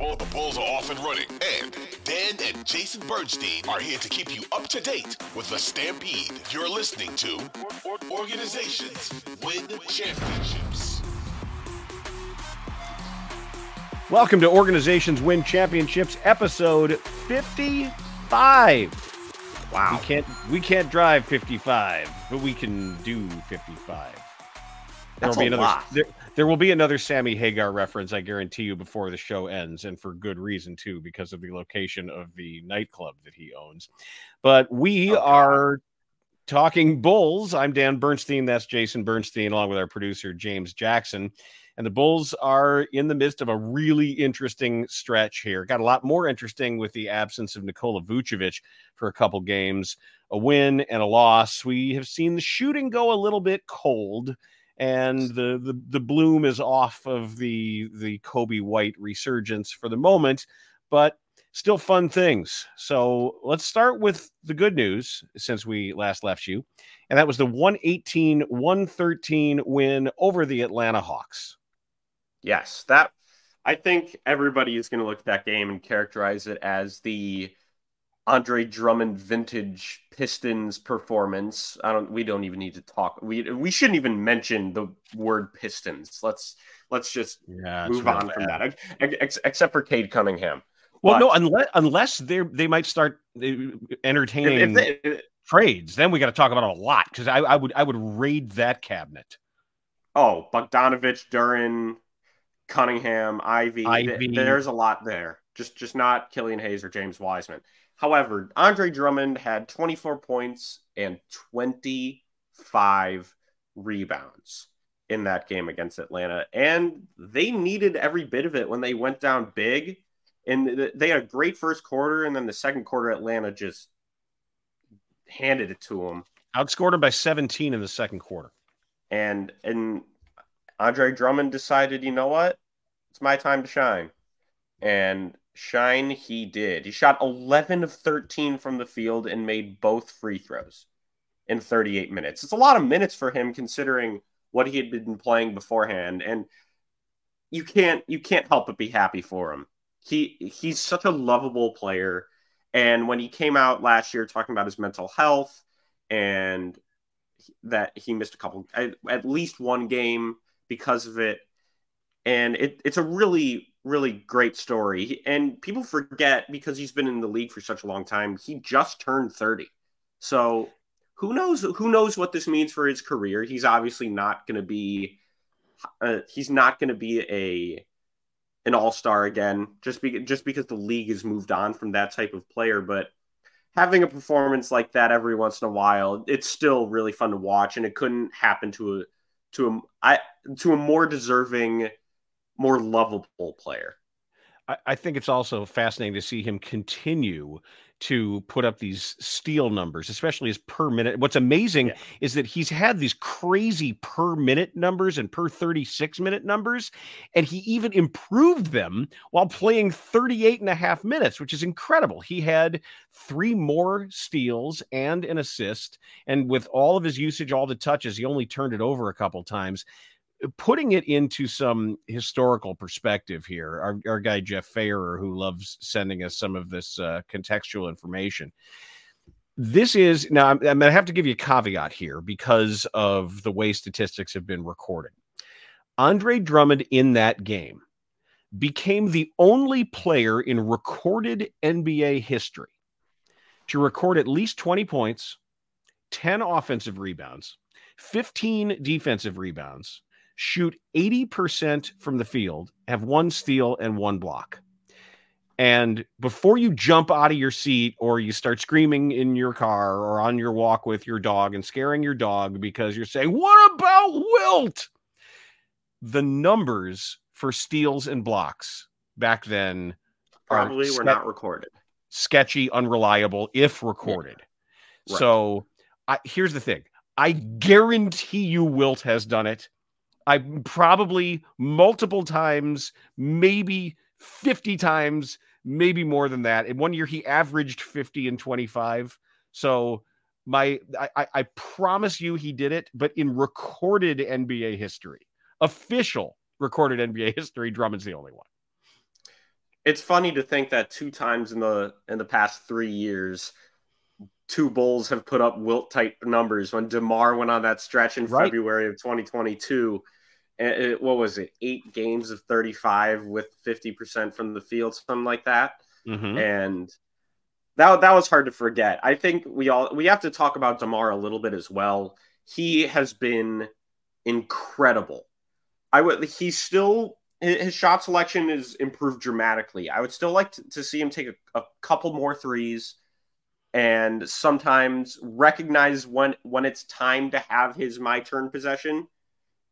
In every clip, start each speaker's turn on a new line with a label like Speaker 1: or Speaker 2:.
Speaker 1: The, bull, the Bulls are off and running, and Dan and Jason Bernstein are here to keep you up to date with the Stampede. You're listening to Organizations Win Championships.
Speaker 2: Welcome to Organizations Win Championships, episode 55. Wow. We can't we can't drive 55, but we can do 55.
Speaker 3: That's
Speaker 2: There'll be another there, there will be another Sammy Hagar reference, I guarantee you, before the show ends, and for good reason too, because of the location of the nightclub that he owns. But we
Speaker 3: Oh, God.
Speaker 2: are talking Bulls. I'm Dan Bernstein. That's Jason Bernstein, along with our producer James Jackson. And the Bulls are in the midst of a really interesting stretch here. Got a lot more interesting with the absence of Nikola Vucevic for a couple games, a win and a loss. We have seen the shooting go a little bit cold, and the the, the bloom is off of the the Coby White resurgence for the moment, but still fun things. So let's start with the good news since we last left you. And that was the 118 113 win over the Atlanta Hawks.
Speaker 3: Yes, that I think everybody is going to look at that game and characterize it as the Andre Drummond vintage Pistons performance. I don't. We don't even need to talk. We we shouldn't even mention the word Pistons. Let's let's just
Speaker 2: Yeah,
Speaker 3: move on from that. Ex- except for Cade Cunningham.
Speaker 2: Well,
Speaker 3: But-
Speaker 2: no, unless unless they they might start entertaining
Speaker 3: If, if they,
Speaker 2: trades, then we got to talk about it a lot because I, I would I would raid that cabinet.
Speaker 3: oh, Bogdanovich, Duren, Cunningham, Ivey.
Speaker 2: Ivey.
Speaker 3: There's a lot there. Just just not Killian Hayes or James Wiseman. However, Andre Drummond had 24 points and 25 rebounds in that game against Atlanta, and they needed every bit of it when they went down big. And they had a great first quarter, and then the second quarter, Atlanta just handed it to them.
Speaker 2: Outscored them by 17 in the second quarter.
Speaker 3: and and Andre Drummond decided, you know what, it's my time to shine, and shine he did. He shot 11 of 13 from the field and made both free throws in 38 minutes. It's a lot of minutes for him considering what he had been playing beforehand, and you can't you can't help but be happy for him. He he's such a lovable player, and when he came out last year talking about his mental health and that he missed a couple at, at least one game because of it and it, it's a really really great story. And people forget because he's been in the league for such a long time he just turned 30 so who knows who knows what this means for his career? He's obviously not going to be uh, he's not going to be a an all-star again just be, just because the league has moved on from that type of player. But having a performance like that every once in a while, it's still really fun to watch, and it couldn't happen to a to a I to a more deserving, more lovable player.
Speaker 2: I, I think it's also fascinating to see him continue to put up these steal numbers, especially his per minute. What's amazing
Speaker 3: Yeah.
Speaker 2: is that he's had these crazy per minute numbers and per 36 minute numbers, and he even improved them while playing 38 and a half minutes, which is incredible. He had three more steals and an assist, and with all of his usage, all the touches, he only turned it over a couple times putting it into some historical perspective here, our, our guy Jeff Fairer, who loves sending us some of this uh, contextual information. This is now, I'm, I'm going to have to give you a caveat here because of the way statistics have been recorded. Andre Drummond in that game became the only player in recorded NBA history to record at least 20 points, 10 offensive rebounds, 15 defensive rebounds, shoot 80% from the field, have one steal and one block. And before you jump out of your seat or you start screaming in your car or on your walk with your dog and scaring your dog because you're saying, What about Wilt? The numbers for steals and blocks back then
Speaker 3: probably were not recorded.
Speaker 2: Sketchy, unreliable, if recorded. Yeah. Right. So I, here's the thing I guarantee you Wilt has done it. I probably multiple times, maybe 50 times maybe more than that. In one year, he averaged 50 and 25. So my I, I promise you he did it, but in recorded NBA history, official recorded NBA history, Drummond's the only one.
Speaker 3: It's funny to think that two times in the in the past three years, two Bulls have put up Wilt type numbers. When Demar went on that stretch in right. February of 2022, it, what was it, eight games of 35 with 50% from the field, something like that. Mm-hmm. And that, that was hard to forget. I think we all we have to talk about DeMar a little bit as well. He has been incredible. I would he's still his shot selection is improved dramatically. I would still like to, to see him take a, a couple more threes and sometimes recognize when when it's time to have his my turn possession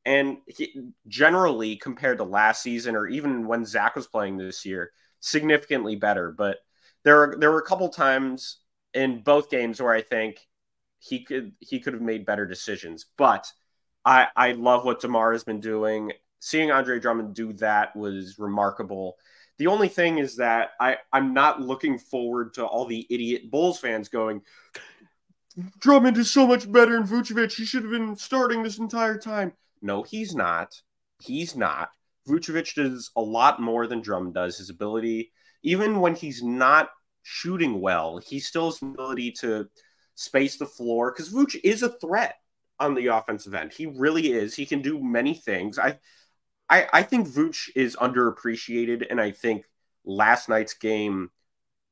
Speaker 3: and he, generally compared to last season or even when Zach was playing this year, significantly better. But there are there were a couple times in both games where I think he could he could have made better decisions. But I I love what Demar has been doing. Seeing Andre Drummond do that was remarkable. The only thing is that I I'm not looking forward to all the idiot Bulls fans going. Drummond is so much better than Vucevic. He should have been starting this entire time. No, he's not. He's not. Vucevic does a lot more than Drum does. His ability, even when he's not shooting well, he still has the ability to space the floor because Vuce is a threat on the offensive end. He really is. He can do many things. I, I, I think Vuce is underappreciated, and I think last night's game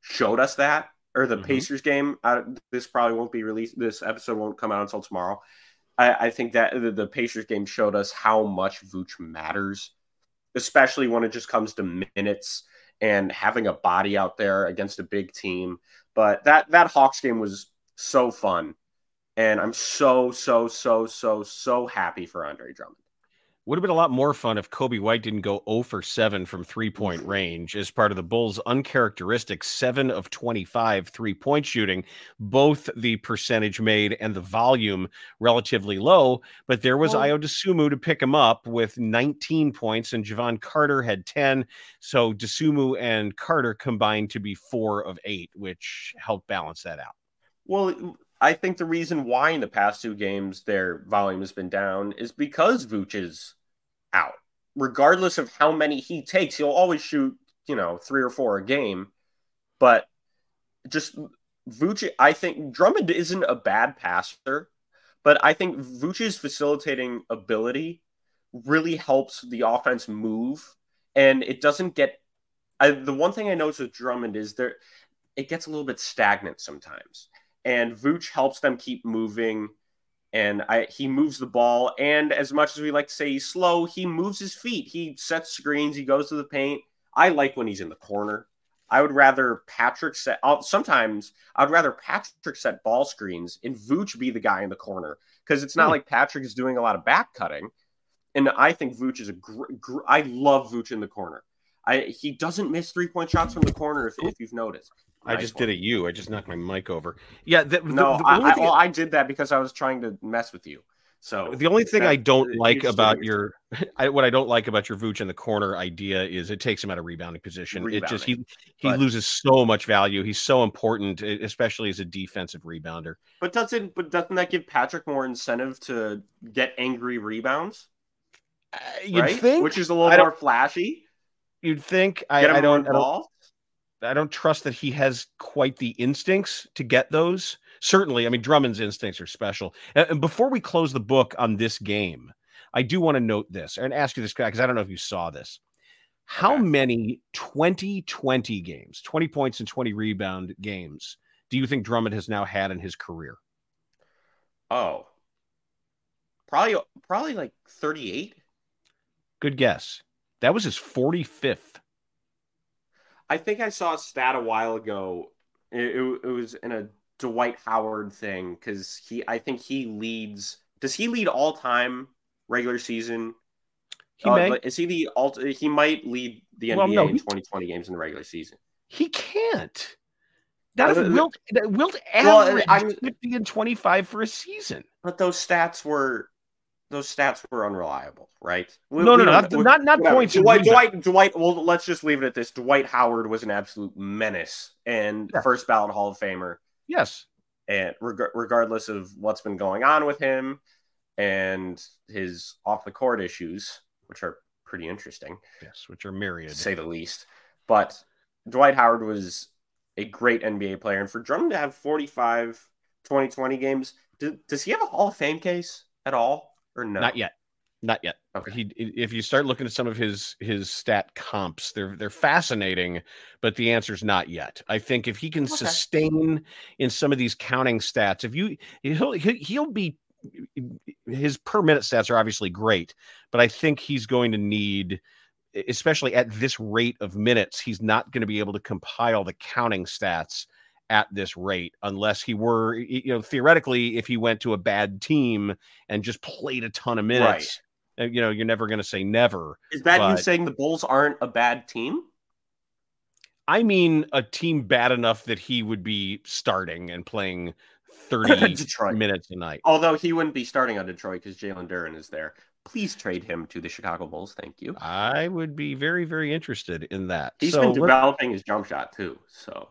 Speaker 3: showed us that. Or the mm-hmm. Pacers game. I, this probably won't be released. This episode won't come out until tomorrow. I, I think that the, the, Pacers game showed us how much Vooch matters, especially when it just comes to minutes and having a body out there against a big team. But that that Hawks game was so fun, and I'm so so so so so happy for Andre Drummond.
Speaker 2: Would have been a lot more fun if Coby White didn't go 0 for 7 from three point mm-hmm. range as part of the Bulls' uncharacteristic 7 of 25 three point shooting. Both the percentage made and the volume relatively low, but there was oh. Dosunmu to pick him up with 19 points, and Jevon Carter had 10. So Dosunmu and Carter combined to be four of eight, which helped balance that out.
Speaker 3: Well, I think the reason why in the past two games their volume has been down is because Vooch is out. Regardless of how many he takes, he'll always shoot, you know, three or four a game. But just Vooch, I think Drummond isn't a bad passer, but I think Vooch's facilitating ability really helps the offense move, and it doesn't get. I, the one thing I notice with Drummond is there, it gets a little bit stagnant sometimes and Vooch helps them keep moving. And I, he moves the ball. And as much as we like to say he's slow, he moves his feet. He sets screens. He goes to the paint. I like when he's in the corner. I would rather Patrick set. I'll, sometimes I'd rather Patrick set ball screens and Vooch be the guy in the corner because it's not hmm. like Patrick is doing a lot of back cutting. And I think Vooch is a. Gr- gr- I love Vooch in the corner. I he doesn't miss three point shots from the corner if, if you've noticed.
Speaker 2: I just did it. You. I just knocked my mic over. Yeah. The,
Speaker 3: no,
Speaker 2: the,
Speaker 3: the I, I, well, I did that because I was trying to mess with you. So
Speaker 2: the only thing that, I don't like about your, I, what I don't like about your Vooch in the corner idea is it takes him out of rebounding position. Rebounding. It just he he but, loses so much value. He's so important, especially as a defensive rebounder.
Speaker 3: But doesn't but doesn't that give Patrick more incentive to get angry rebounds?
Speaker 2: Uh, you'd right? think,
Speaker 3: which is a little more flashy.
Speaker 2: You'd think. I, I, don't, I don't. I don't trust that he has quite the instincts to get those. Certainly, I mean Drummond's instincts are special. And before we close the book on this game, I do want to note this and ask you this guy because I don't know if you saw this. How okay. many 2020 games, 20 points and 20 rebound games, do you think Drummond has now had in his career?
Speaker 3: Oh, probably probably like 38.
Speaker 2: Good guess. That was his 45th.
Speaker 3: I think I saw a stat a while ago. It, it, it was in a Dwight Howard thing because he, I think he leads. Does he lead all time regular season?
Speaker 2: He
Speaker 3: Uh,
Speaker 2: may.
Speaker 3: is he the alt? He might lead the NBA
Speaker 2: Well, no,
Speaker 3: in 2020 games in the regular season.
Speaker 2: He can't. That is
Speaker 3: Uh,
Speaker 2: Wilt, Wilt
Speaker 3: well,
Speaker 2: averaged
Speaker 3: I'm-
Speaker 2: 50 and 25 for a season.
Speaker 3: But those stats were those stats were unreliable, right? We-
Speaker 2: No,
Speaker 3: we
Speaker 2: no, no,
Speaker 3: don't-
Speaker 2: not- not- not points
Speaker 3: Dwight. Dwight, Dwight. Well, let's just leave it at this. Dwight Howard was an absolute menace and
Speaker 2: Yeah.
Speaker 3: first ballot Hall of Famer.
Speaker 2: Yes.
Speaker 3: and reg- regardless of what's been going on with him and his off the court issues, which are pretty interesting
Speaker 2: Yes, which are myriad.
Speaker 3: to say the least. But Dwight Howard was a great NBA player, and for Drummond to have 45 2020 games, do, does he have a Hall of Fame case at all, or no?
Speaker 2: Not yet. Not yet.
Speaker 3: Okay.
Speaker 2: He, if you start looking at some of his his stat comps, they're they're fascinating, but the answer's not yet. I think if he can
Speaker 3: Okay.
Speaker 2: sustain in some of these counting stats, if you he'll he'll he'll be his per minute stats are obviously great, but I think he's going to need especially at this rate of minutes, he's not going to be able to compile the counting stats at this rate unless he were you know theoretically if he went to a bad team and just played a ton of minutes uh, you know you're never going to say never
Speaker 3: Is that you saying the Bulls aren't a bad team?
Speaker 2: i mean a team bad enough that he would be starting and playing 30
Speaker 3: Detroit.
Speaker 2: minutes a night
Speaker 3: Although he wouldn't be starting on Detroit because Jalen Duren is there. Please trade him to the Chicago Bulls. Thank you.
Speaker 2: i would be very very interested in that
Speaker 3: He's
Speaker 2: so
Speaker 3: been developing his jump shot too. So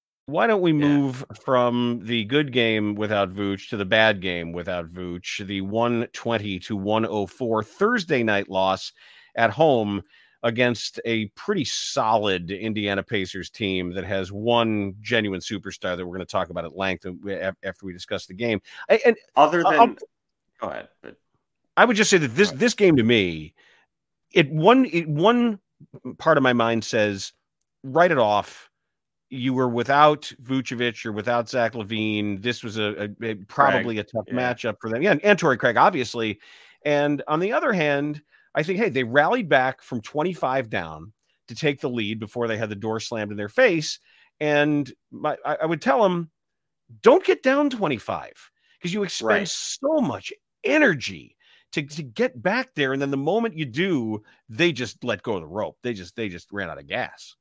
Speaker 2: Why don't we move from the good game without Vooch to the bad game without Vooch? The 120 to 104 Thursday night loss at home against a pretty solid Indiana Pacers team that has one genuine superstar that we're going to talk about at length after we discuss the game. And
Speaker 3: other than
Speaker 2: I'll-
Speaker 3: go ahead, but
Speaker 2: I would just say that this this game to me, it one it one part of my mind says write it off. You were without Vucevic, you're without Zach LaVine. This was a, a- a- probably a tough
Speaker 3: yeah.
Speaker 2: matchup for them. Yeah, and, and Torrey Craig, obviously. And on the other hand, I think, hey, they rallied back from 25 down to take the lead before they had the door slammed in their face. And my, I, I would tell them, don't get down 25 because you expend
Speaker 3: Right.
Speaker 2: so much energy to, to get back there. And then the moment you do, they just let go of the rope. They just they just ran out of gas.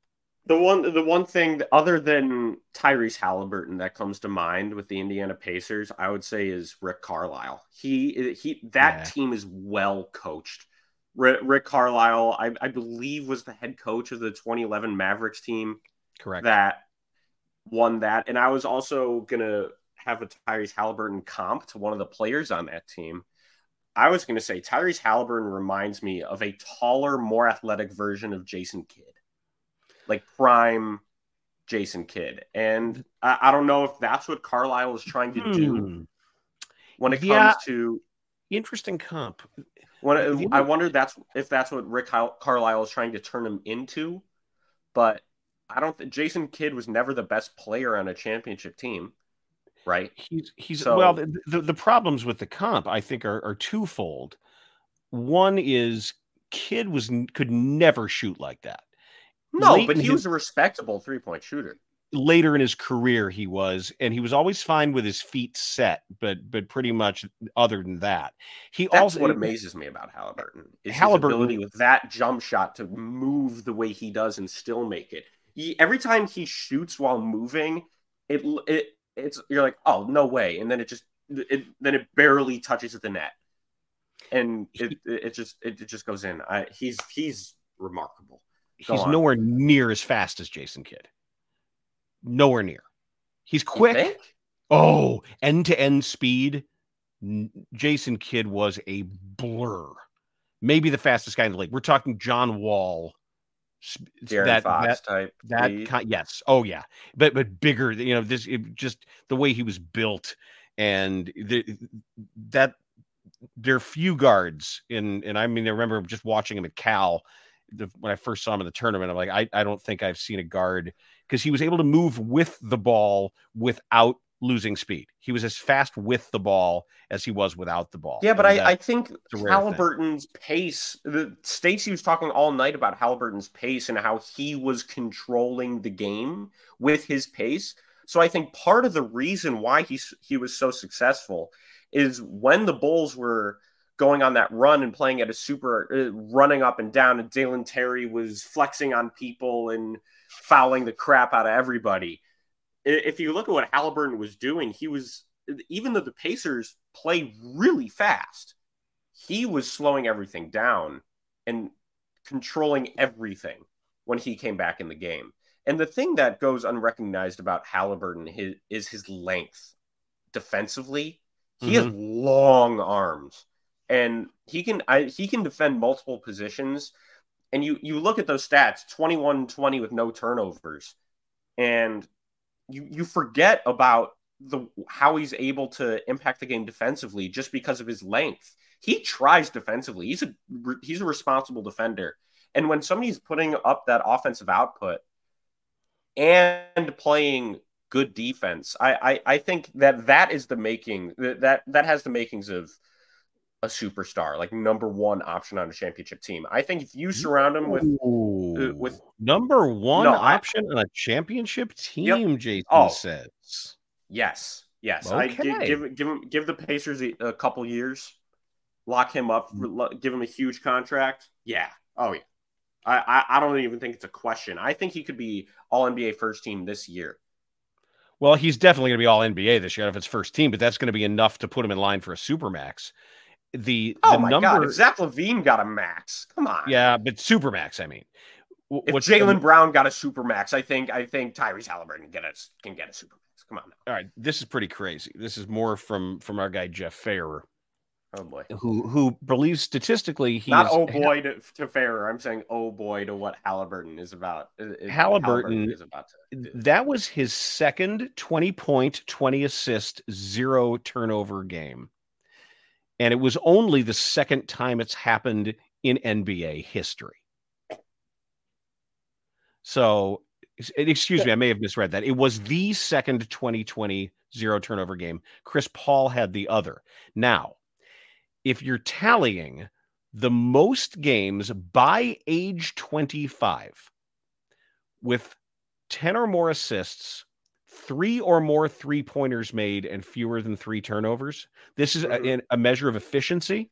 Speaker 3: The one the one thing other than Tyrese Halliburton that comes to mind with the Indiana Pacers, I would say is Rick Carlisle. He he that
Speaker 2: Yeah.
Speaker 3: team is well coached. Rick, Rick Carlisle, I, I believe, was the head coach of the 2011 Mavericks team.
Speaker 2: Correct.
Speaker 3: that won that. And I was also gonna have a Tyrese Halliburton comp to one of the players on that team. I was gonna say Tyrese Halliburton reminds me of a taller, more athletic version of Jason Kidd, like prime Jason Kidd. And I, I don't know if that's what Carlisle is trying to do
Speaker 2: Hmm.
Speaker 3: when it comes to
Speaker 2: Interesting comp.
Speaker 3: when
Speaker 2: The
Speaker 3: I wonder that's if that's what Rick Carlisle is trying to turn him into, but I don't. think Jason Kidd was never the best player on a championship team, right?
Speaker 2: He's he's
Speaker 3: So-
Speaker 2: well. The, the the problems with the comp, I think, are are twofold. One is Kid was could never shoot like that.
Speaker 3: No,
Speaker 2: Late
Speaker 3: but he
Speaker 2: his-
Speaker 3: was a respectable three point shooter.
Speaker 2: later in his career he was and he was always fine with his feet set but but pretty much other than that he
Speaker 3: That's
Speaker 2: also
Speaker 3: what amazes me about Halliburton is
Speaker 2: Halliburton-
Speaker 3: his ability with that jump shot to move the way he does and still make it. he every time he shoots while moving, it it it's you're like, oh no way, and then it just it then it barely touches the net, and it it just it, it just goes in. I, he's he's remarkable. Go
Speaker 2: He's
Speaker 3: on.
Speaker 2: nowhere near as fast as Jason Kidd. Nowhere near. He's quick. Oh, end to end speed. Jason Kidd was a blur. Maybe the fastest guy in the league. We're talking John Wall.
Speaker 3: De'Aaron
Speaker 2: that
Speaker 3: Fox
Speaker 2: that
Speaker 3: type.
Speaker 2: that yes. Oh yeah. But but bigger. You know this it, just the way he was built and the, that there are few guards in and I mean I remember just watching him at Cal the, when I first saw him in the tournament. I'm like I I don't think I've seen a guard because he was able to move with the ball without losing speed. He was as fast with the ball as he was without the ball.
Speaker 3: Yeah, but I, I think
Speaker 2: rare thing.
Speaker 3: Halliburton's pace, the Stacey was talking all night about Halliburton's pace and how he was controlling the game with his pace. So I think part of the reason why he he was so successful is when the Bulls were going on that run and playing at a super uh, running up and down, and Dalen Terry was flexing on people and fouling the crap out of everybody. If you look at what Halliburton was doing, he was even though the Pacers play really fast, he was slowing everything down and controlling everything when he came back in the game. And the thing that goes unrecognized about Halliburton his, is his length defensively. He has long arms, and he can I, he can defend multiple positions. And you you look at those stats 21 20 with no turnovers, and you you forget about the how he's able to impact the game defensively just because of his length. He tries defensively. He's a he's a responsible defender. And when somebody's putting up that offensive output and playing good defense, I I, I think that that is the making that that has the makings of a superstar, like number one option on a championship team. I think if you surround him with
Speaker 2: Ooh,
Speaker 3: with-
Speaker 2: number one
Speaker 3: No, I-
Speaker 2: option on a championship team, Jason
Speaker 3: Oh.
Speaker 2: says.
Speaker 3: Yes, yes. I give, give give him give the Pacers a, a couple years, lock him up, lo- give him a huge contract. Yeah. Oh yeah. I, I I don't even think it's a question. I think he could be All NBA first team this year.
Speaker 2: Well, he's definitely going to be all NBA this year if it's first team, but that's going to be enough to put him in line for a supermax. The
Speaker 3: Oh
Speaker 2: the
Speaker 3: my
Speaker 2: number,
Speaker 3: god! If Zach LaVine got a max, come on.
Speaker 2: yeah, but super max. I mean, W-
Speaker 3: If Jaylen
Speaker 2: the-
Speaker 3: Brown got a super max, I think I think Tyrese Halliburton can get a can get a super max. Come on now.
Speaker 2: all right, this is pretty crazy. This is more from from our guy Jeff Farrer,
Speaker 3: Oh boy.
Speaker 2: who who believes statistically he's
Speaker 3: Not oh boy to, to. I'm saying oh boy to what Halliburton is about. Uh, uh, is- is-
Speaker 2: Halliburton-
Speaker 3: is about to
Speaker 2: that was his second 20 point, 20 assist, zero turnover game. And it was only the second time it's happened in NBA history. So, excuse me, I may have misread that. It was the second 2020 zero turnover game. Chris Paul had the other. Now, if you're tallying the most games by age 25 with 10 or more assists, three or more three pointers made, and fewer than three turnovers. This is a,
Speaker 3: Mhm.
Speaker 2: a measure of efficiency.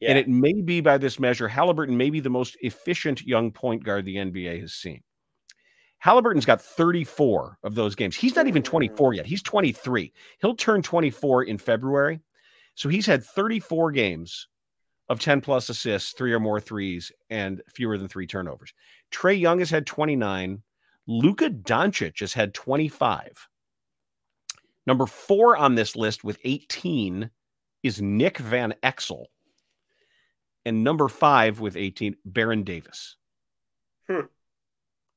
Speaker 3: Yeah.
Speaker 2: And it may be by this measure, Halliburton may be the most efficient young point guard the NBA has seen. Halliburton's got 34 of those games. He's not even 24 yet. He's 23. He'll turn 24 in February. So he's had 34 games of 10 plus assists, three or more threes, and fewer than three turnovers. Trae Young has had 29. Luka Doncic has had 25. Number four on this list with 18 is Nick Van Exel. And number five with 18, Baron Davis.
Speaker 3: Hmm.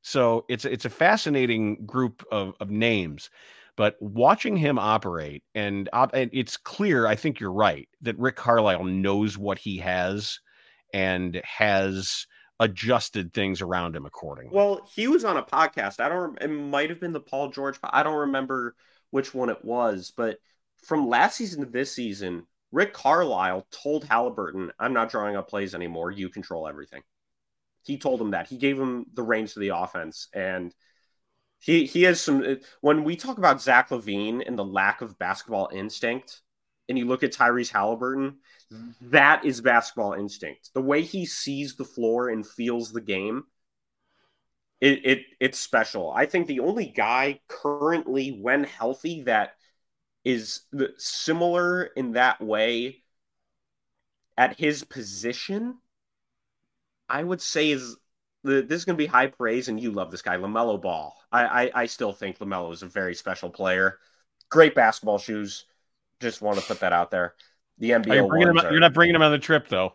Speaker 2: So it's it's a fascinating group of, of names, but watching him operate and, and it's clear. I think you're right that Rick Carlisle knows what he has and has adjusted things around him accordingly.
Speaker 3: Well, he was on a podcast. I don't. It might have been the Paul George. I don't remember which one it was, but from last season to this season, Rick Carlisle told Halliburton, "I'm not drawing up plays anymore. You control everything." He told him that. He gave him the reins to the offense, and he he has some. Uh, when we talk about Zach LaVine and the lack of basketball instinct, and you look at Tyrese Halliburton, that is basketball instinct. The way he sees the floor and feels the game it, it it's special. I think the only guy currently, when healthy, that is similar in that way at his position, I would say is this is going to be high praise, and you love this guy, LaMelo Ball. I, I, I still think LaMelo is a very special player. Great basketball shoes. Just want to put that out there. The NBA.
Speaker 2: Are you
Speaker 3: are,
Speaker 2: you're not bringing him on the trip, though.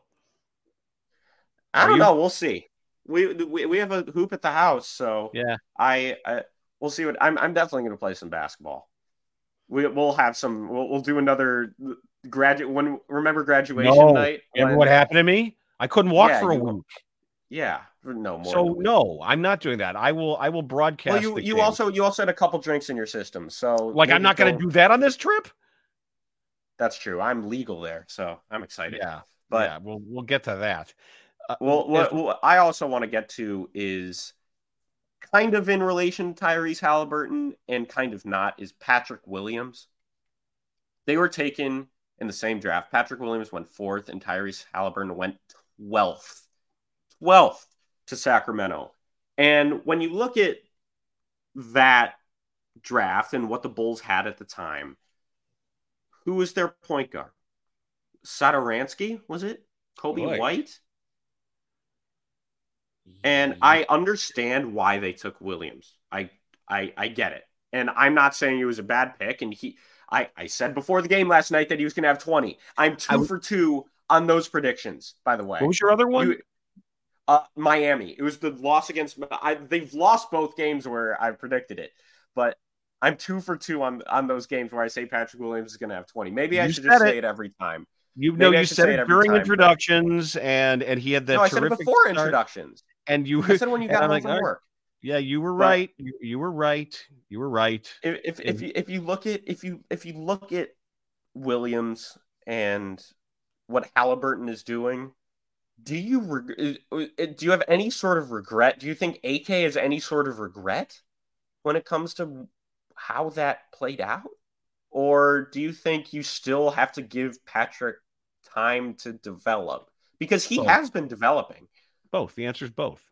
Speaker 3: I don't know. We'll see. We, we we have a hoop at the house, so
Speaker 2: yeah.
Speaker 3: I, I we'll see what I'm. I'm definitely going to play some basketball. We we'll have some. We'll, we'll do another graduate when remember graduation
Speaker 2: no.
Speaker 3: night.
Speaker 2: Remember what happened to me? I couldn't walk
Speaker 3: Yeah,
Speaker 2: for a
Speaker 3: you-
Speaker 2: week.
Speaker 3: Yeah, no more.
Speaker 2: So
Speaker 3: than a week.
Speaker 2: no, I'm not doing that. I will. I will broadcast.
Speaker 3: Well, you you
Speaker 2: game.
Speaker 3: also you also had a couple drinks in your system, so
Speaker 2: like. I'm not going to do that on this trip.
Speaker 3: That's true. I'm legal there, so I'm excited.
Speaker 2: Yeah,
Speaker 3: but
Speaker 2: yeah, we'll we'll get to that. Uh,
Speaker 3: Well, what, what I also want to get to is kind of in relation to Tyrese Halliburton and kind of not is Patrick Williams. They were taken in the same draft. Patrick Williams went fourth, and Tyrese Halliburton went 12th. 12th to Sacramento. And when you look at that draft and what the Bulls had at the time, who was their point guard? Satoransky, was it? Coby
Speaker 2: Boy.
Speaker 3: White? And I understand why they took Williams. I I I get it. And I'm not saying it was a bad pick. And he I, I said before the game last night that he was gonna have 20. I'm two
Speaker 2: I w-
Speaker 3: for two on those predictions, by the way.
Speaker 2: what was your other one?
Speaker 3: You- uh, Miami. It was the loss against I, they've lost both games where I predicted it. But I'm two for two on on those games where I say Patrick Williams is gonna have 20. Maybe I should just
Speaker 2: said
Speaker 3: say
Speaker 2: it.
Speaker 3: it every time.
Speaker 2: you know, you said
Speaker 3: it
Speaker 2: it during
Speaker 3: time, but-
Speaker 2: introductions, and and he had that
Speaker 3: no, I said it before
Speaker 2: start,
Speaker 3: introductions.
Speaker 2: And you,
Speaker 3: I said when you got home
Speaker 2: like,
Speaker 3: from
Speaker 2: right.
Speaker 3: work.
Speaker 2: yeah, you were
Speaker 3: But-
Speaker 2: right. You, you were right. You were right.
Speaker 3: if if if you, if you look at if you if you look at Williams and what Halliburton is doing, do you reg- uh, do you have any sort of regret? Do you think AK has any sort of regret when it comes to how that played out, or do you think you still have to give Patrick time to develop because he
Speaker 2: Both.
Speaker 3: has been developing?
Speaker 2: Both. The answer is both.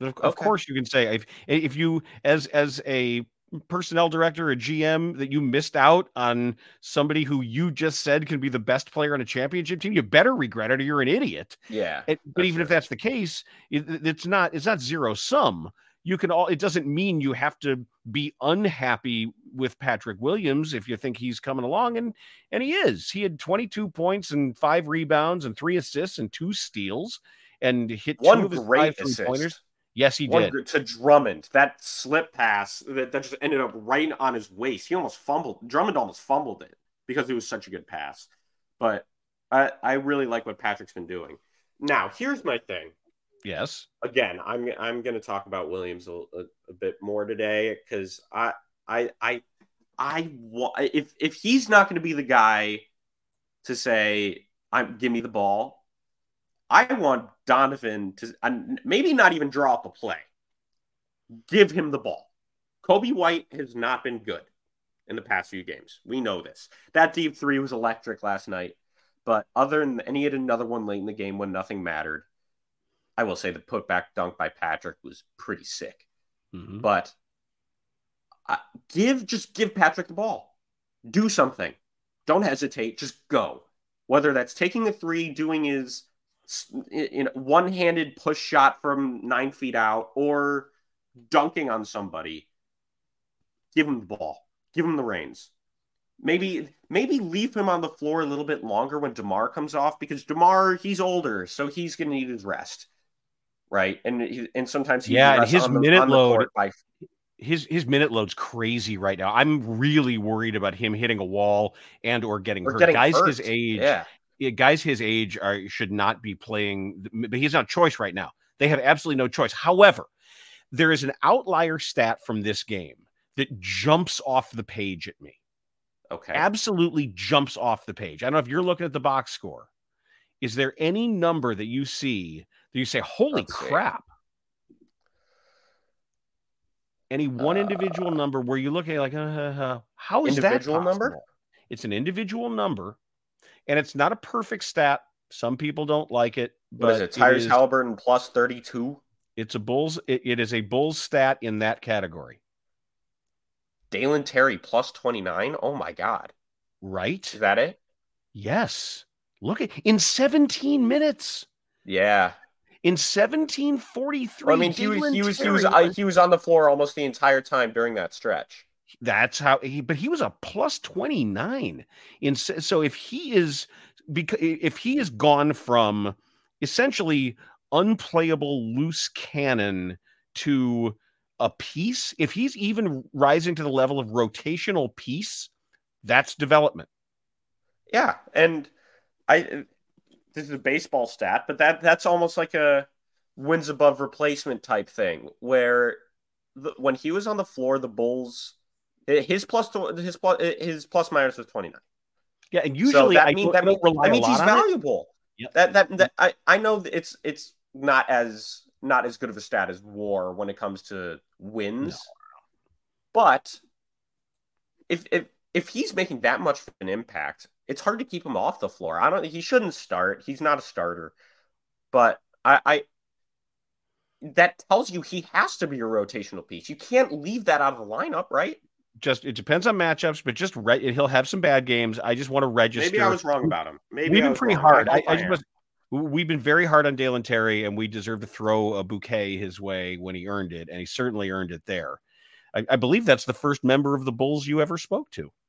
Speaker 2: Of, of course, you can say if if you as as a personnel director, a GM, that you missed out on somebody who you just said can be the best player on a championship team, you better regret it or you're an idiot.
Speaker 3: Yeah,
Speaker 2: It- but even if that's the case, it, it's not it's not zero sum. You can all it doesn't mean you have to be unhappy with Patrick Williams if you think he's coming along and and he is. He had 22 points and five rebounds and three assists and two steals and hit two
Speaker 3: one
Speaker 2: of his
Speaker 3: great
Speaker 2: five
Speaker 3: assist.
Speaker 2: three-pointers. Yes, he
Speaker 3: One
Speaker 2: did.
Speaker 3: to Drummond. That slip pass that, that just ended up right on his waist. He almost fumbled. Drummond almost fumbled it because it was such a good pass. But I, I really like what Patrick's been doing. Now, here's my thing.
Speaker 2: Yes.
Speaker 3: Again, I'm I'm going to talk about Williams a, a, a bit more today because I I I I if if he's not going to be the guy to say I'm give me the ball, I want Donovan to and maybe not even draw up a play. Give him the ball. Coby White has not been good in the past few games. We know this. That deep three was electric last night, but other than and he had another one late in the game when nothing mattered. I will say the putback dunk by Patrick was pretty sick,
Speaker 2: Mhm.
Speaker 3: but uh, give just give Patrick the ball. Do something. Don't hesitate. Just go. Whether that's taking a three, doing his in one-handed push shot from nine feet out, or dunking on somebody. Give him the ball. Give him the reins. Maybe maybe leave him on the floor a little bit longer when Demar comes off because Demar he's older, so he's gonna need his rest, right? And he, and sometimes he
Speaker 2: Yeah, his
Speaker 3: the,
Speaker 2: minute load-
Speaker 3: by
Speaker 2: his his minute load's crazy right now. I'm really worried about him hitting a wall and or getting
Speaker 3: or
Speaker 2: hurt.
Speaker 3: getting
Speaker 2: Guys
Speaker 3: hurt.
Speaker 2: his age,
Speaker 3: Yeah,
Speaker 2: yeah, guys his age are should not be playing, but he's not choice right now. They have absolutely no choice. However, there is an outlier stat from this game that jumps off the page at me.
Speaker 3: okay.
Speaker 2: Absolutely jumps off the page. I don't know if you're looking at the box score. Is there any number that you see that you say, "Holy
Speaker 3: Let's see.
Speaker 2: crap"? Any one
Speaker 3: Uh,
Speaker 2: individual number where you look at it like, uh, uh, how is
Speaker 3: Individual
Speaker 2: that
Speaker 3: Individual
Speaker 2: number? It's an individual number, and it's not a perfect stat. Some people don't like it, but
Speaker 3: what is it? Tyrese Halliburton plus thirty-two.
Speaker 2: It's a Bulls. It, it is a Bulls stat in that category,
Speaker 3: Dalen Terry plus 29. Oh my God.
Speaker 2: right?
Speaker 3: Is that it?
Speaker 2: Yes. Look at in 17 minutes.
Speaker 3: Yeah.
Speaker 2: In 1743.
Speaker 3: Well, I mean, he was he was he was
Speaker 2: Terry
Speaker 3: uh, he was on the floor almost the entire time during that stretch.
Speaker 2: That's how he, but he was a plus 29 in so if he is because if he is gone from essentially unplayable loose cannon to a piece, if he's even rising to the level of rotational piece, that's development.
Speaker 3: Yeah, and I this is a baseball stat, but that that's almost like a wins above replacement type thing where the, when he was on the floor, the Bulls his plus his plus his plus minus was 29.
Speaker 2: Yeah, and usually
Speaker 3: that
Speaker 2: I,
Speaker 3: mean, that, mean, that means he's valuable.
Speaker 2: Yep.
Speaker 3: That, that that I I know it's it's not as not as good of a stat as WAR when it comes to wins, but if if if he's making that much of an impact, it's hard to keep him off the floor. I don't. He shouldn't start. He's not a starter, but I. I that tells you he has to be a rotational piece. You can't leave that out of the lineup, right?
Speaker 2: Just it depends on matchups, but just re- he'll have some bad games. I just want to register.
Speaker 3: Maybe I was wrong about him. Maybe
Speaker 2: we've been pretty
Speaker 3: wrong.
Speaker 2: hard. I,
Speaker 3: hope
Speaker 2: I just we've been very hard on Dalen Terry, and we deserve to throw a bouquet his way when he earned it, and he certainly earned it there. I, I believe that's the first member of the Bulls you ever spoke to,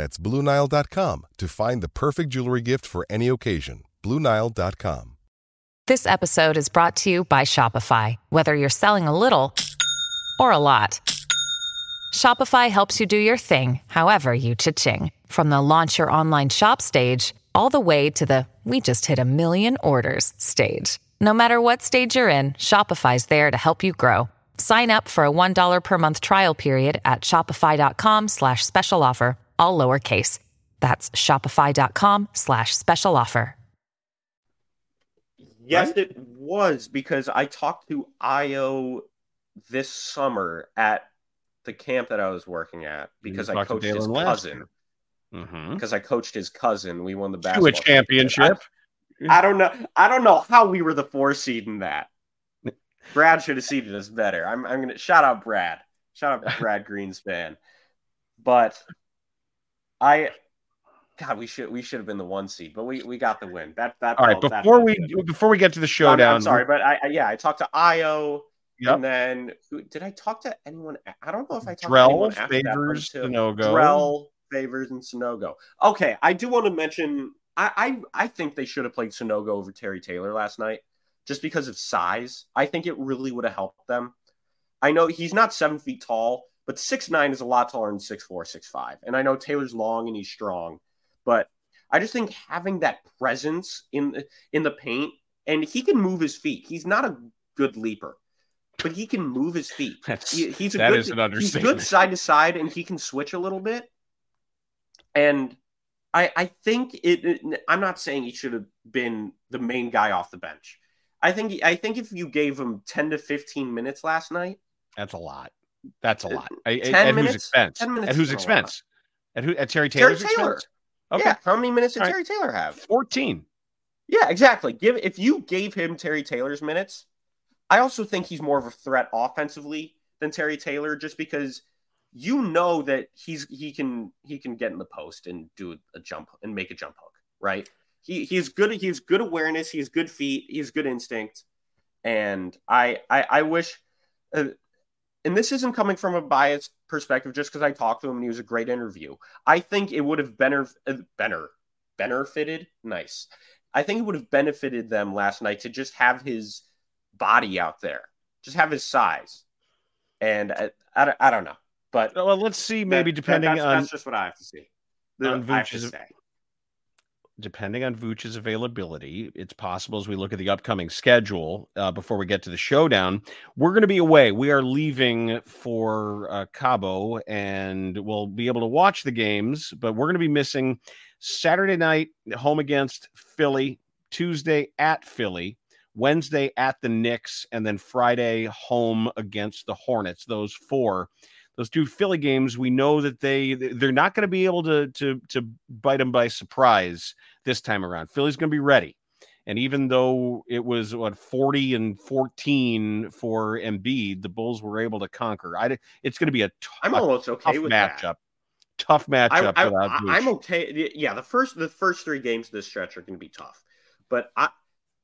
Speaker 4: That's BlueNile.com to find the perfect jewelry gift for any occasion. BlueNile.com.
Speaker 5: This episode is brought to you by Shopify. Whether you're selling a little or a lot, Shopify helps you do your thing, however you cha-ching. From the launch your online shop stage, all the way to the we just hit a million orders stage. No matter what stage you're in, Shopify's there to help you grow. Sign up for a $1 per month trial period at shopify.com slash special offer, all lowercase. That's shopify.com slash special offer.
Speaker 3: Yes, it was because I talked to Io this summer at the camp that I was working at because I coached his
Speaker 2: Dalen last
Speaker 3: cousin.
Speaker 2: year. Mhm.
Speaker 3: Because I coached his cousin, we won the
Speaker 2: To
Speaker 3: basketball
Speaker 2: a championship.
Speaker 3: I, I don't know. I don't know how we were the four seed in that. Brad should have seeded us better. I'm, I'm gonna shout out Brad. Shout out Brad Greenspan. But I, God, we should we should have been the one seed, but we we got the win. That that
Speaker 2: All right,
Speaker 3: felt- that
Speaker 2: before we
Speaker 3: good.
Speaker 2: before we get to the showdown,
Speaker 3: I'm, sorry, but I, I yeah, I talked to Io,
Speaker 2: Yep.
Speaker 3: and then who, did I talk to anyone? I don't know if I talked to anyone
Speaker 2: Drell,
Speaker 3: after that,
Speaker 2: Favors,
Speaker 3: until-
Speaker 2: Sanogo.
Speaker 3: Drell, Favors, and Sanogo. Okay, I do want to mention. I, I I think they should have played Sanogo over Terry Taylor last night, just because of size. I think it really would have helped them. I know he's not seven feet tall, but six nine is a lot taller than six four, six five. And I know Taylor's long and he's strong, but I just think having that presence in the, in the paint, and he can move his feet. He's not a good leaper, but he can move his feet.
Speaker 2: That's-
Speaker 3: He- he's a
Speaker 2: that
Speaker 3: good,
Speaker 2: is an
Speaker 3: He's good side to side, and he can switch a little bit. And I I think it. it- I'm not saying he should have been the main guy off the bench. I think I think if you gave him 10 to 15 minutes last night,
Speaker 2: That's a lot. That's a lot. I- I-
Speaker 3: 10
Speaker 2: at whose
Speaker 3: minutes?
Speaker 2: expense?
Speaker 3: 10 minutes
Speaker 2: At whose expense? At who? At Terry
Speaker 3: Terry
Speaker 2: Taylor's
Speaker 3: Taylor.
Speaker 2: expense? Okay,
Speaker 3: Yeah, how many minutes did
Speaker 2: All right.
Speaker 3: Terry Taylor have?
Speaker 2: fourteen.
Speaker 3: Yeah, exactly. Give if you gave him Terry Taylor's minutes, I also think he's more of a threat offensively than Terry Taylor, just because you know that he's he can he can get in the post and do a jump and make a jump hook, right? He he's good. He has good awareness. He has good feet. He has good instinct, and I I, I wish. Uh, and this isn't coming from a biased perspective, just because I talked to him and he was a great interview. I think it would have better, uh, better, benefited. Nice. I think it would have benefited them last night to just have his body out there, just have his size. And I, I, don't- I don't know, but
Speaker 2: Well, let's see. Maybe
Speaker 3: that-
Speaker 2: depending
Speaker 3: that's,
Speaker 2: on
Speaker 3: that's just what I have to see.
Speaker 2: on
Speaker 3: I have to
Speaker 2: Vooch's-
Speaker 3: say.
Speaker 2: Depending on Vooch's availability, it's possible as we look at the upcoming schedule uh, before we get to the showdown, we're going to be away. We are leaving for uh, Cabo and we'll be able to watch the games, but we're going to be missing Saturday night home against Philly, Tuesday at Philly, Wednesday at the Knicks, and then Friday home against the Hornets. Those four those two Philly games, we know that they they're not going to be able to to to bite them by surprise this time around. Philly's going to be ready. And even though it was what 40 and 14 for Embiid, the Bulls were able to conquer. I it's going to be a t-
Speaker 3: I'm almost okay with
Speaker 2: matchup.
Speaker 3: That.
Speaker 2: Tough matchup.
Speaker 3: I, I, I'm okay. Yeah, the first the first three games of this stretch are going to be tough, but I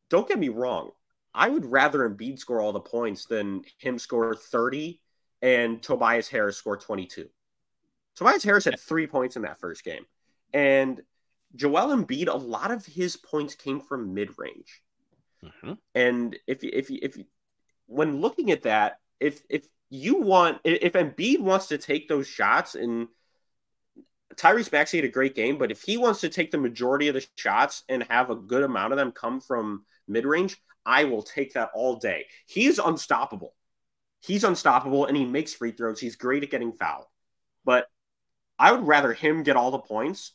Speaker 3: don't get me wrong. I would rather Embiid score all the points than him score 30 and Tobias Harris scored 22. Tobias Harris had three points in that first game. And Joel Embiid, a lot of his points came from mid range. Mm-hmm. And if if if when looking at that, if if you want if Embiid wants to take those shots and Tyrese Maxey had a great game, but if he wants to take the majority of the shots and have a good amount of them come from mid range, I will take that all day. He is unstoppable he's unstoppable and he makes free throws. He's great at getting fouled. But I would rather him get all the points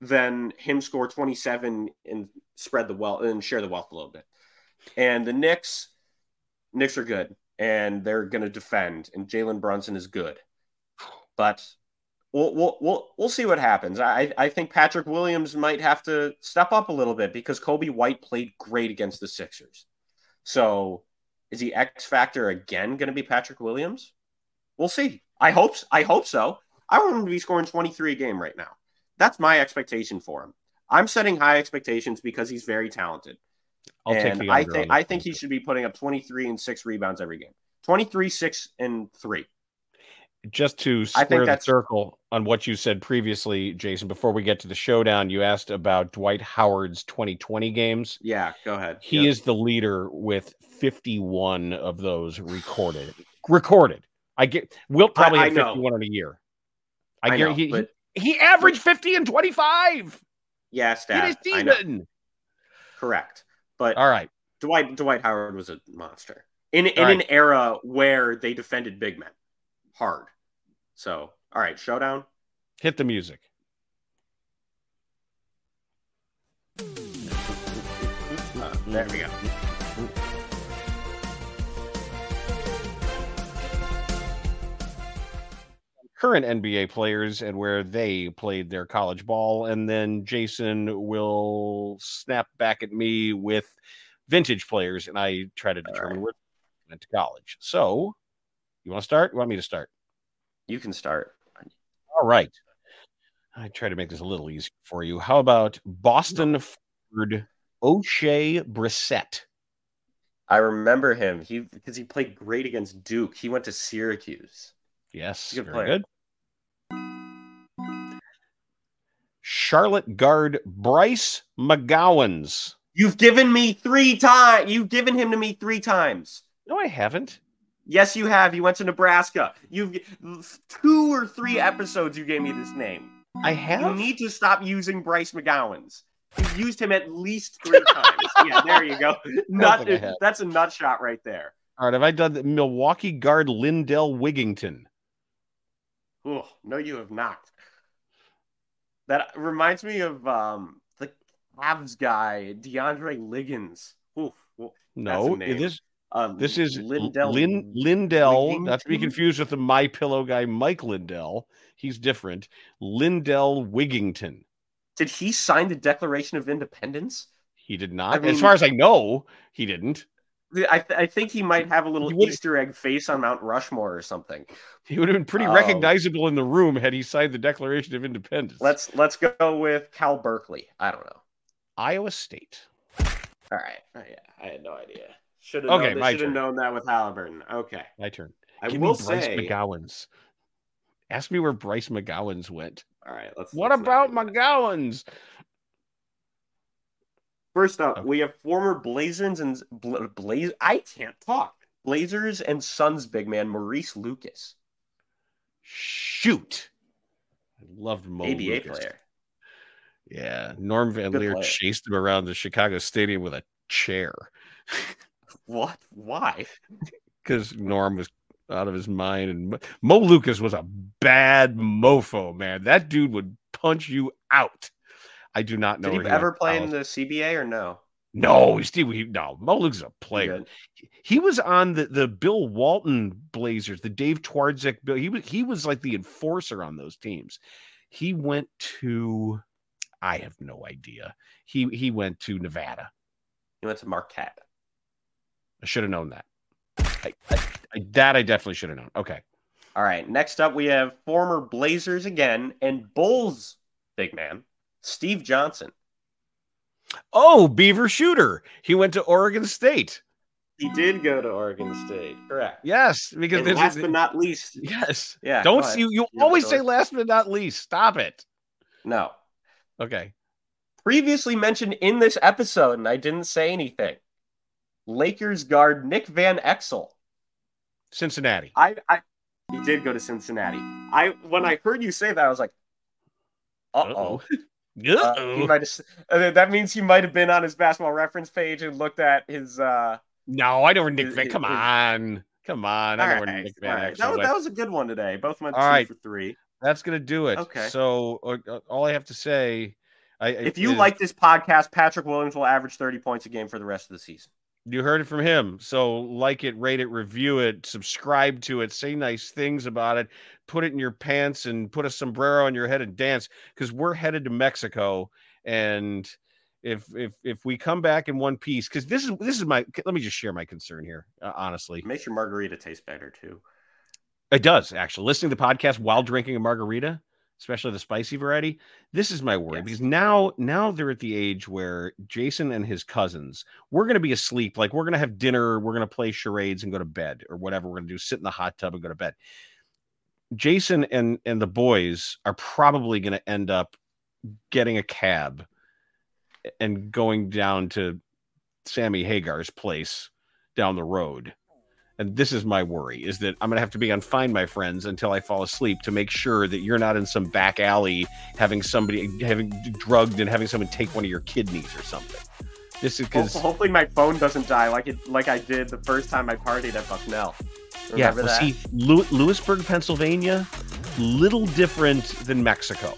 Speaker 3: than him score 27 and spread the wealth and share the wealth a little bit. And the Knicks, Knicks are good and they're going to defend, and Jalen Brunson is good. But we'll, we'll, we'll, we'll see what happens. I, I think Patrick Williams might have to step up a little bit because Coby White played great against the Sixers. So is he X factor again going to be Patrick Williams? We'll see. I hope I hope so. I want him to be scoring 23 a game right now. That's my expectation for him. I'm setting high expectations because he's very talented. I'll and I think I think he should be putting up 23 and 6 rebounds every game. 23 6 and 3
Speaker 2: just to square the circle on what you said previously, Jason, before we get to the showdown, you asked about Dwight Howard's 2020 games.
Speaker 3: Yeah, go ahead.
Speaker 2: He
Speaker 3: yep.
Speaker 2: is the leader with 51 of those recorded. recorded. I get Wilt probably I, I 51 in a year. I, I guarantee he, he, he averaged 50 and 25.
Speaker 3: Yeah, stat. In his season. Correct. But
Speaker 2: all right.
Speaker 3: Dwight Dwight Howard was a monster. In in right. an era where they defended big men hard. So, all right, showdown.
Speaker 2: Hit the music.
Speaker 3: Uh, there we go.
Speaker 2: Current NBA players and where they played their college ball. And then Jason will snap back at me with vintage players, and I try to determine right. where they went to college. So, you want to start? You want me to start?
Speaker 3: You can start.
Speaker 2: All right. I try to make this a little easier for you. How about Boston Ford Oshae Brissett?
Speaker 3: I remember him. He because he played great against Duke. He went to Syracuse.
Speaker 2: Yes, good very player. good. Charlotte guard Bryce McGowens.
Speaker 3: You've given me three times. You've given him to me three times.
Speaker 2: No, I haven't.
Speaker 3: Yes, you have. You went to Nebraska. You've two or three episodes you gave me this name.
Speaker 2: I have.
Speaker 3: You need to stop using Bryce McGowens. You've used him at least three times. yeah, there you go. Nut, that's a nut shot right there.
Speaker 2: All right, have I done the Milwaukee guard Lindell Wigginton?
Speaker 3: Oh, no, you have not. That reminds me of um, the Cavs guy, DeAndre Liggins. Oof,
Speaker 2: well, no, it is um, this is Lindell. Lin, Lindell, not to be confused with the My Pillow guy, Mike Lindell. He's different. Lindell Wigginton.
Speaker 3: Did he sign the Declaration of Independence?
Speaker 2: He did not. I mean, as far as I know, he didn't.
Speaker 3: I, th- I think he might have a little Easter egg face on Mount Rushmore or something.
Speaker 2: He would have been pretty um, recognizable in the room had he signed the Declaration of Independence.
Speaker 3: Let's let's go with Cal Berkeley. I don't know.
Speaker 2: Iowa State.
Speaker 3: All right. Oh, yeah, I had no idea. Should have okay, known, should have known that with Halliburton. Okay,
Speaker 2: my turn.
Speaker 3: I Give will
Speaker 2: me Bryce
Speaker 3: say,
Speaker 2: McGowens. Ask me where Bryce McGowens went.
Speaker 3: All right, let's.
Speaker 2: What
Speaker 3: let's
Speaker 2: about McGowens?
Speaker 3: First up, okay. we have former Blazers and Bla- Blaze. I can't talk. Blazers and Suns big man Maurice Lucas.
Speaker 2: Shoot, I loved Mo
Speaker 3: ABA
Speaker 2: Lucas.
Speaker 3: player.
Speaker 2: Yeah, Norm Van
Speaker 3: Good
Speaker 2: Lier
Speaker 3: player.
Speaker 2: chased him around the Chicago Stadium with a chair
Speaker 3: What? Why?
Speaker 2: because Norm was out of his mind. And Mo- Lucas was a bad mofo, man. That dude would punch you out. I do not know.
Speaker 3: Did he
Speaker 2: he
Speaker 3: ever play in the CBA or no?
Speaker 2: No, still he, no. Mo Lucas is a player.
Speaker 3: did.
Speaker 2: He was on the the Bill Walton Blazers, the Dave Twardzik. Bill. He was he was like the enforcer on those teams. He went to, I have no idea. He he went to Nevada.
Speaker 3: He went to Marquette.
Speaker 2: I should have known that. I, I, I, that I definitely should have known. Okay.
Speaker 3: All right. Next up, we have former Blazers again and Bulls big man, Steve Johnson.
Speaker 2: Oh, Beaver Shooter. He went to Oregon State.
Speaker 3: He did go to Oregon State. Correct.
Speaker 2: Yes, because
Speaker 3: And last
Speaker 2: is-
Speaker 3: but not least,
Speaker 2: yes.
Speaker 3: yeah.
Speaker 2: Don't
Speaker 3: go ahead.
Speaker 2: you you
Speaker 3: Yeah,
Speaker 2: always say last but not least. Stop it.
Speaker 3: no.
Speaker 2: Okay.
Speaker 3: Previously mentioned in this episode, and I didn't say anything. Lakers guard Nick Van Exel.
Speaker 2: Cincinnati.
Speaker 3: I, I he did go to Cincinnati. I when I heard you say that, I was like, uh oh.
Speaker 2: Uh-oh.
Speaker 3: he might have. Uh, that means he might have been on his basketball reference page and looked at his. uh
Speaker 2: No, I know where Nick Van. Come on, come on. I know where
Speaker 3: right,
Speaker 2: Nick Van
Speaker 3: right.
Speaker 2: Exel
Speaker 3: That, was, that was a good one today. Both went
Speaker 2: All
Speaker 3: two
Speaker 2: right.
Speaker 3: for three.
Speaker 2: That's gonna do it.
Speaker 3: Okay.
Speaker 2: So uh, uh, all I have to say, I
Speaker 3: If you
Speaker 2: is-
Speaker 3: like this podcast, Patrick Williams will average thirty points a game for the rest of the season.
Speaker 2: You heard it from him. So like it, rate it, review it, subscribe to it, say nice things about it, put it in your pants, and put a sombrero on your head and dance because we're headed to Mexico. And if if if we come back in one piece, because this is this is my let me just share my concern here. Uh, honestly,
Speaker 3: Makes your margarita taste better too.
Speaker 2: It does actually. Listening to the podcast while drinking a margarita, especially the spicy variety, this is my worry
Speaker 3: Yes.
Speaker 2: because now now they're at the age where Jason and his cousins, we're gonna be asleep. Like we're gonna have dinner, we're gonna play charades and go to bed or whatever we're gonna do, sit in the hot tub and go to bed. Jason and and the boys are probably gonna end up getting a cab and going down to Sammy Hagar's place down the road. And this is my worry is that I'm going to have to be on Find My Friends until I fall asleep to make sure that you're not in some back alley having somebody having drugged and having someone take one of your kidneys or something. This is because
Speaker 3: hopefully my phone doesn't die like it like I did the first time I partied at Bucknell.
Speaker 2: yeah,
Speaker 3: Remember
Speaker 2: well,
Speaker 3: that?
Speaker 2: see, Lew- Lewisburg, Pennsylvania, little different than Mexico.